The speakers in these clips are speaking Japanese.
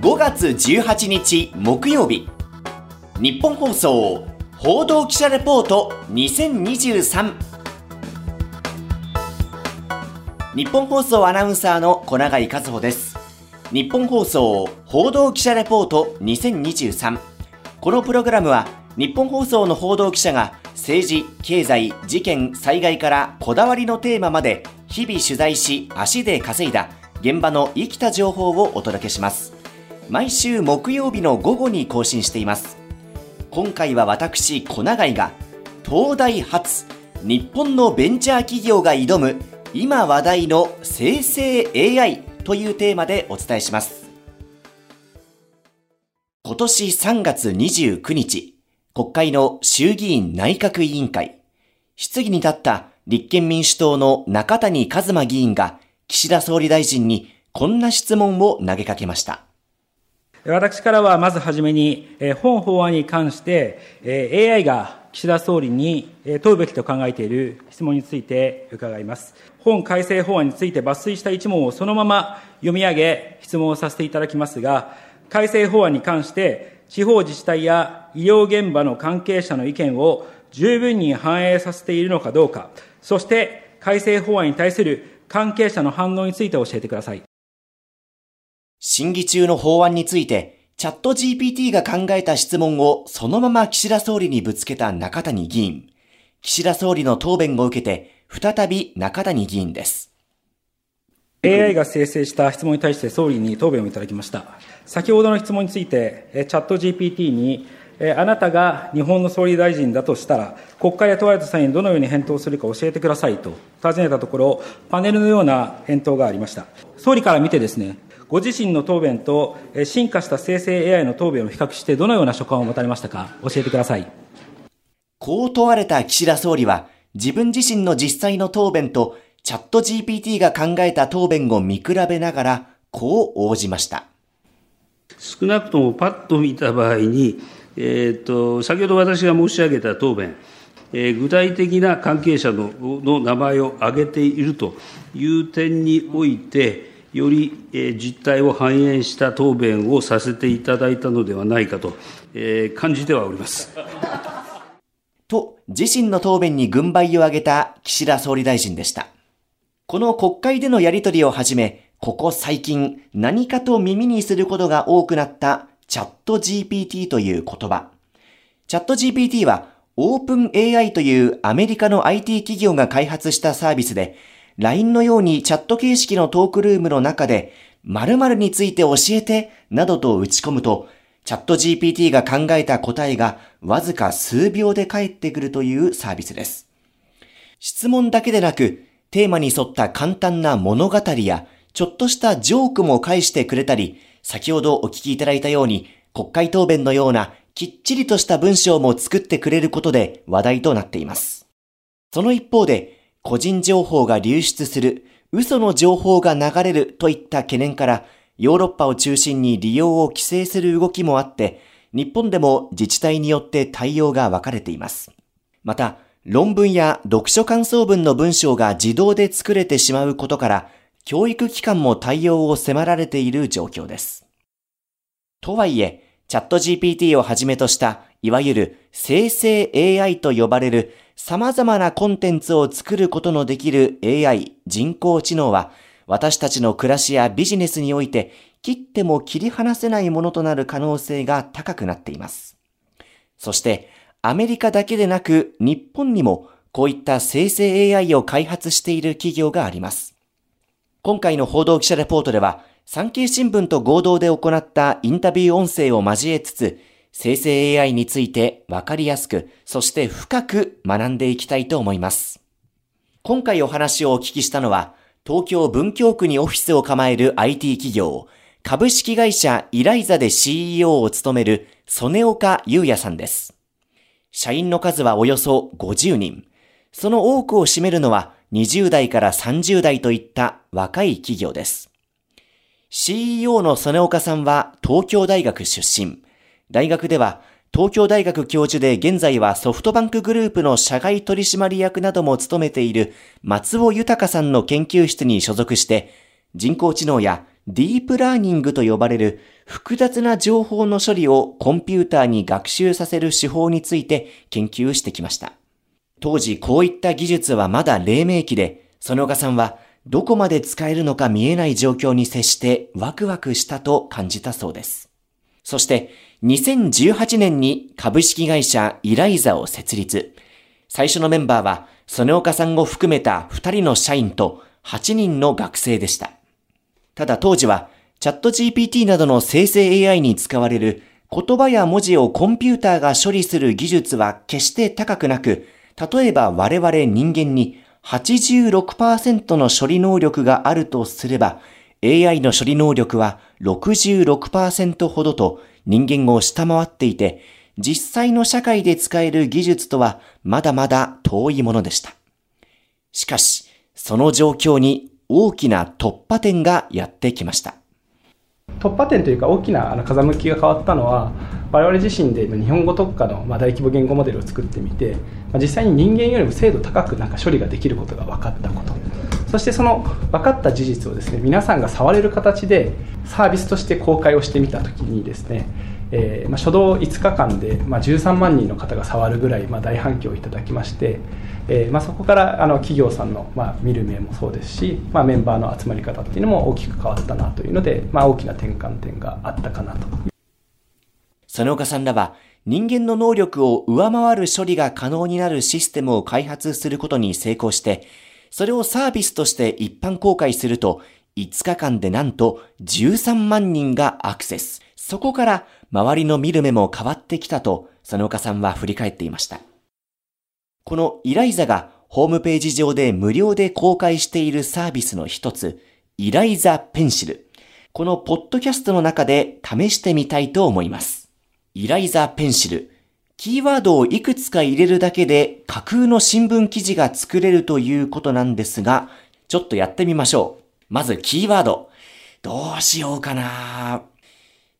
5月18日木曜日。日本放送報道記者レポート2023日本放送アナウンサーの小永井和穂です。日本放送報道記者レポート2023このプログラムは日本放送の報道記者が政治、経済、事件、災害からこだわりのテーマまで日々取材し足で稼いだ現場の生きた情報をお届けします。毎週木曜日の午後に更新しています。今回は私小永井が東大発日本のベンチャー企業が挑む今話題の生成 AI というテーマでお伝えします。今年3月29日国会の衆議院内閣委員会。質疑に立った立憲民主党の中谷一馬議員が岸田総理大臣にこんな質問を投げかけました。私からはまずはじめに、本法案に関して AI が岸田総理に問うべきと考えている質問について伺います。本改正法案について抜粋した一問をそのまま読み上げ質問をさせていただきますが、改正法案に関して地方自治体や医療現場の関係者の意見を十分に反映させているのかどうか、そして改正法案に対する関係者の反応について教えてください。審議中の法案について、チャット GPT が考えた質問をそのまま岸田総理にぶつけた中谷議員。岸田総理の答弁を受けて、再び中谷議員です。AI が生成した質問に対して総理に答弁をいただきました。先ほどの質問について、チャット GPT に、あなたが日本の総理大臣だとしたら、国会で問われた際にどのように返答するか教えてくださいと尋ねたところ、パネルのような返答がありました。総理から見てですね、ご自身の答弁と進化した生成 AI の答弁を比較してどのような所感を持たれましたか？教えてください。こう問われた岸田総理は自分自身の実際の答弁とチャット GPT が考えた答弁を見比べながらこう応じました。少なくともパッと見た場合に、えーと、先ほど私が申し上げた答弁、えー、具体的な関係者のの名前を挙げているという点において、より実態を反映した答弁をさせていただいたのではないかと、え感じてはおります。と、自身の答弁に軍配を上げた岸田総理大臣でした。この国会でのやりとりをはじめ、ここ最近何かと耳にすることが多くなったチャット GPT という言葉。チャット GPT はオープン AI というアメリカの IT 企業が開発したサービスで、LINE のようにチャット形式のトークルームの中で、〇〇について教えて、などと打ち込むと、チャット GPT が考えた答えがわずか数秒で返ってくるというサービスです。質問だけでなく、テーマに沿った簡単な物語や、ちょっとしたジョークも返してくれたり、先ほどお聞きいただいたように、国会答弁のようなきっちりとした文章も作ってくれることで話題となっています。その一方で、個人情報が流出する、嘘の情報が流れるといった懸念から、ヨーロッパを中心に利用を規制する動きもあって、日本でも自治体によって対応が分かれています。また、論文や読書感想文の文章が自動で作れてしまうことから、教育機関も対応を迫られている状況です。とはいえ、チャット GPT をはじめとした、いわゆる生成 AI と呼ばれる様々なコンテンツを作ることのできる AI 人工知能は私たちの暮らしやビジネスにおいて切っても切り離せないものとなる可能性が高くなっています。そしてアメリカだけでなく日本にもこういった生成 AI を開発している企業があります。今回の報道記者レポートでは産経新聞と合同で行ったインタビュー音声を交えつつ生成 AI についてわかりやすく、そして深く学んでいきたいと思います。今回お話をお聞きしたのは、東京文京区にオフィスを構える IT 企業、株式会社イライザで CEO を務める曽根岡優也さんです。社員の数はおよそ50人。その多くを占めるのは20代から30代といった若い企業です。CEO の曽根岡さんは東京大学出身。大学では東京大学教授で現在はソフトバンクグループの社外取締役なども務めている松尾豊さんの研究室に所属して人工知能やディープラーニングと呼ばれる複雑な情報の処理をコンピューターに学習させる手法について研究してきました。当時こういった技術はまだ黎明期で、園岡さんはどこまで使えるのか見えない状況に接してワクワクしたと感じたそうです。そして2018年に株式会社イライザを設立。最初のメンバーは園岡さんを含めた2人の社員と8人の学生でした。ただ当時はチャット GPT などの生成 AI に使われる言葉や文字をコンピューターが処理する技術は決して高くなく、例えば我々人間に86%の処理能力があるとすれば、AI の処理能力は66%ほどと人間を下回っていて、実際の社会で使える技術とはまだまだ遠いものでした。しかし、その状況に大きな突破点がやってきました。突破点というか大きな風向きが変わったのは我々自身で日本語特化の大規模言語モデルを作ってみて実際に人間よりも精度高くなんか処理ができることが分かったことそしてその分かった事実をですね皆さんが触れる形でサービスとして公開をしてみた時にですねえーまあ、初動5日間で、まあ、13万人の方が触るぐらい、まあ、大反響をいただきまして、えーまあ、そこからあの企業さんの、まあ、見る目もそうですし、まあ、メンバーの集まり方っていうのも大きく変わったなというので、まあ、大きな転換点があったかなと。園岡さんらは人間の能力を上回る処理が可能になるシステムを開発することに成功してそれをサービスとして一般公開すると5日間でなんと13万人がアクセス。そこから周りの見る目も変わってきたと、佐野岡さんは振り返っていました。このイライザがホームページ上で無料で公開しているサービスの一つ、イライザペンシル。このポッドキャストの中で試してみたいと思います。イライザペンシル。キーワードをいくつか入れるだけで架空の新聞記事が作れるということなんですが、ちょっとやってみましょう。まずキーワード。どうしようかな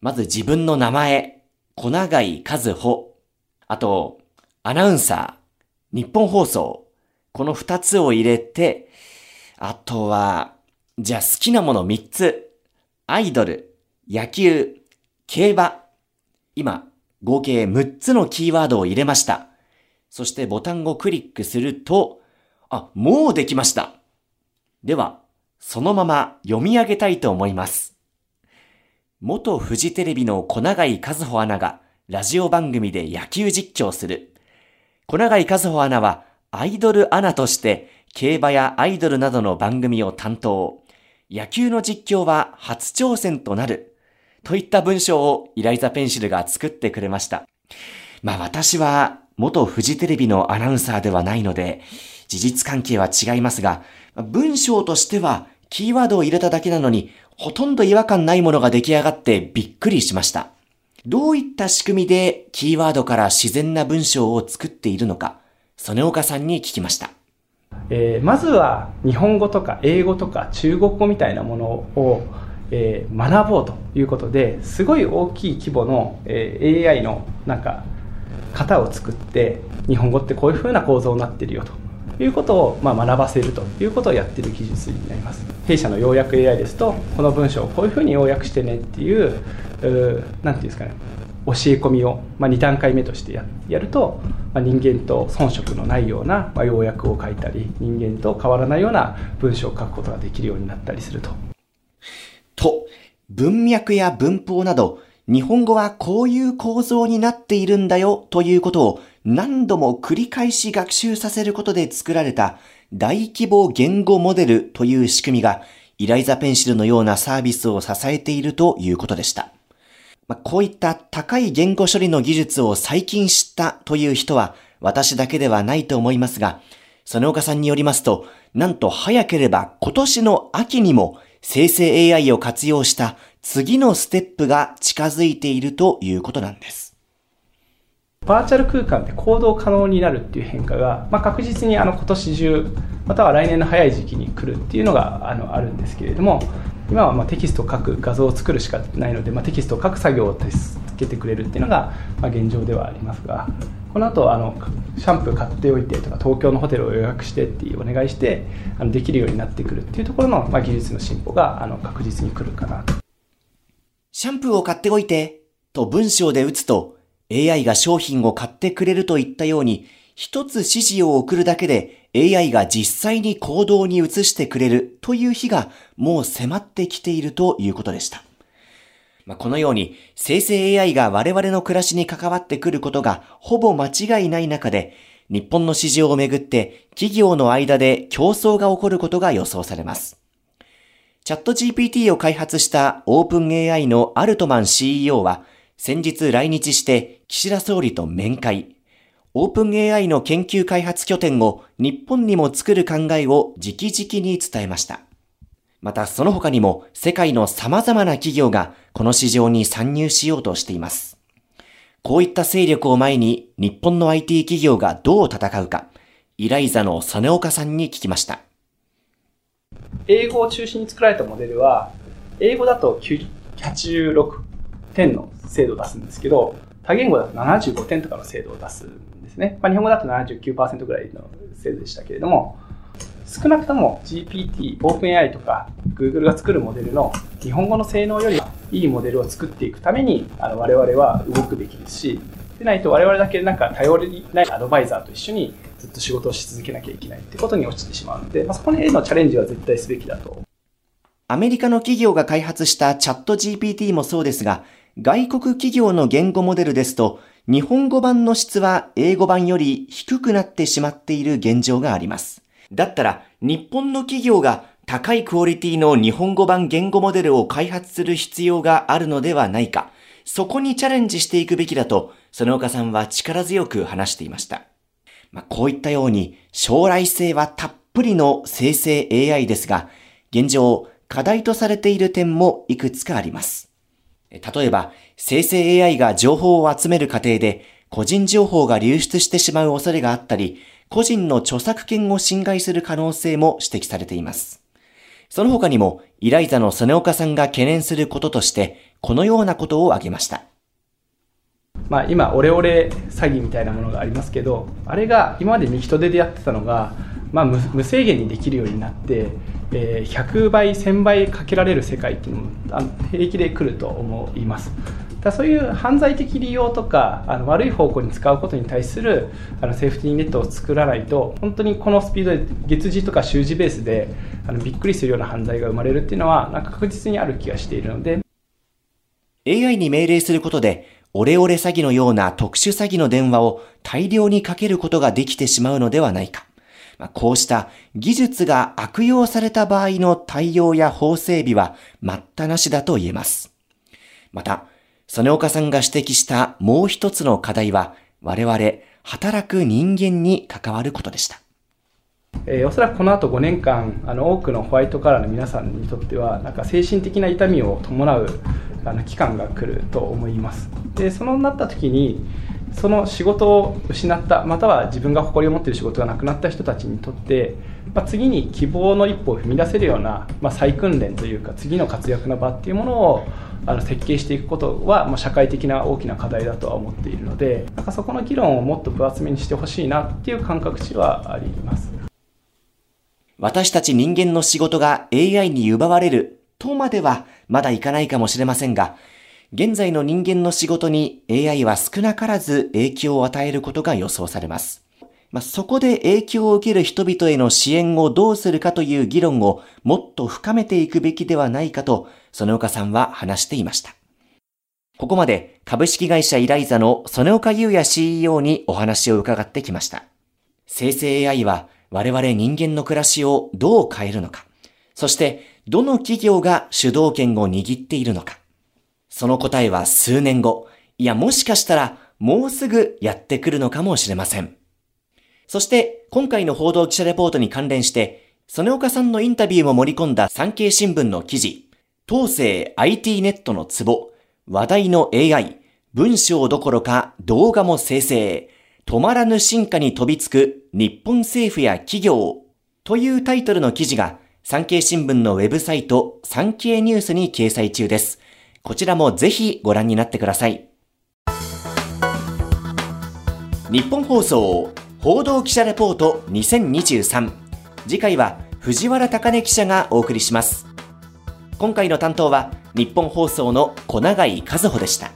まず自分の名前、小長井和穂。あと、アナウンサー、日本放送。この二つを入れて、あとは、じゃあ好きなもの三つ。アイドル、野球、競馬。今、合計6つのキーワードを入れました。そしてボタンをクリックすると、あ、もうできました。では、そのまま読み上げたいと思います。元フジテレビの小永井和穂アナがラジオ番組で野球実況する。小永井和穂アナはアイドルアナとして競馬やアイドルなどの番組を担当。野球の実況は初挑戦となる。といった文章をイライザペンシルが作ってくれました。まあ私は元フジテレビのアナウンサーではないので、事実関係は違いますが、文章としてはキーワードを入れただけなのにほとんど違和感ないものが出来上がってびっくりしました。どういった仕組みでキーワードから自然な文章を作っているのか、曽根岡さんに聞きました。えー、まずは日本語とか英語とか中国語みたいなものを、えー、学ぼうということですごい大きい規模の、えー、AI のなんか型を作って日本語ってこういうふうな構造になってるよということを、まあ、学ばせるということをやってる技術になります弊社の要約 AI ですとこの文章をこういうふうに要約してねっていう何ていうんですかね教え込みを、まあ、2段階目としてややると、まあ、人間と遜色のないような、まあ、要約を書いたり人間と変わらないような文章を書くことができるようになったりすると。と文脈や文法など日本語はこういう構造になっているんだよということを何度も繰り返し学習させることで作られた大規模言語モデルという仕組みがイライザペンシルのようなサービスを支えているということでした。まあ、こういった高い言語処理の技術を最近知ったという人は私だけではないと思いますが、その岡さんによりますと、なんと早ければ今年の秋にも生成 AI を活用した次のステップが近づいているということなんです。バーチャル空間で行動可能になるっていう変化が、まあ、確実にあの今年中または来年の早い時期に来るっていうのがあのあるんですけれども今はまテキストを書く画像を作るしかないので、まあ、テキストを書く作業ですけてくれるっていうのが、まあ、現状ではありますがこの後あのシャンプー買っておいてとか東京のホテルを予約してっていうお願いしてあのできるようになってくるっていうところの、まあ、技術の進歩があの確実に来るかなと。シャンプーを買っておいてと文章で打つと AI が商品を買ってくれるといったように一つ指示を送るだけで AI が実際に行動に移してくれるという日がもう迫ってきているということでした。まあ、このように生成 AI が我々の暮らしに関わってくることがほぼ間違いない中で、日本の市場をめぐって企業の間で競争が起こることが予想されます。チャット GPT を開発したオープン AI のアルトマン CEO は先日来日して岸田総理と面会。オープン AI の研究開発拠点を日本にも作る考えを直々に伝えました。またその他にも世界の様々な企業がこの市場に参入しようとしています。こういった勢力を前に日本の IT 企業がどう戦うか、イライザの曽根岡さんに聞きました。英語を中心に作られたモデルは、英語だと86点の精度を出すんですけど、多言語だと75点とかの精度を出すんですね。まあ、日本語だと79%ぐらいの精度でしたけれども、少なくとも GPT、OpenAI とか Google が作るモデルの日本語の性能よりいいモデルを作っていくためにあの我々は動くべきですし、でないと我々だけなんか頼りないアドバイザーと一緒にずっと仕事をし続けなきゃいけないってことに落ちてしまうので、まあ、そこへのチャレンジは絶対すべきだと。アメリカの企業が開発したチャット GPT もそうですが、外国企業の言語モデルですと、日本語版の質は英語版より低くなってしまっている現状があります。だったら、日本の企業が高いクオリティの日本語版言語モデルを開発する必要があるのではないか。そこにチャレンジしていくべきだと、その岡さんは力強く話していました。まあ、こういったように、将来性はたっぷりの生成 AI ですが、現状、課題とされている点もいくつかあります。例えば、生成 AI が情報を集める過程で、個人情報が流出してしまう恐れがあったり、個人の著作権を侵害する可能性も指摘されています。その他にも、イライザの曽根岡さんが懸念することとして、このようなことを挙げました。まあ、今、オレオレ詐欺みたいなものがありますけど、あれが今まで人手でやってたのが、まあ、無制限にできるようになって、えー、100倍、1000倍かけられる世界っていうのも平気で来ると思います。だそういう犯罪的利用とかあの悪い方向に使うことに対するあのセーフティーネットを作らないと本当にこのスピードで月次とか週次ベースであのびっくりするような犯罪が生まれるっていうのはなんか確実にある気がしているので AI に命令することでオレオレ詐欺のような特殊詐欺の電話を大量にかけることができてしまうのではないか。ま、こうした技術が悪用された場合の対応や法整備は待ったなしだと言えます。また、曽根岡さんが指摘したもう一つの課題は、我々、働く人間に関わることでした。えー、おそらくこの後5年間あの多くのホワイトカラーの皆さんにとってはなんか精神的な痛みを伴うあの期間が来ると思いますでそのなった時にその仕事を失ったまたは自分が誇りを持っている仕事がなくなった人たちにとって、まあ、次に希望の一歩を踏み出せるような、まあ、再訓練というか次の活躍の場っていうものをあの設計していくことは、まあ、社会的な大きな課題だとは思っているのでなんかそこの議論をもっと分厚めにしてほしいなっていう感覚値はあります。私たち人間の仕事が AI に奪われるとまではまだいかないかもしれませんが現在の人間の仕事に AI は少なからず影響を与えることが予想されます。まあ、そこで影響を受ける人々への支援をどうするかという議論をもっと深めていくべきではないかと、曽根岡さんは話していました。ここまで株式会社イライザの曽根岡優也 CEO にお話を伺ってきました。生成 AI は我々人間の暮らしをどう変えるのか、そしてどの企業が主導権を握っているのか、その答えは数年後、いやもしかしたらもうすぐやってくるのかもしれません。そして今回の報道記者レポートに関連して、曽根岡さんのインタビューも盛り込んだ産経新聞の記事、東西 IT ネットのツボ、話題の AI、文章どころか動画も生成、止まらぬ進化に飛びつく日本政府や企業。というタイトルの記事が産経新聞のウェブサイト産経ニュースに掲載中です。こちらもぜひご覧になってください。日本放送報道記者レポート2023次回は藤原貴根記者がお送りします。今回の担当は日本放送の小永井和穂でした。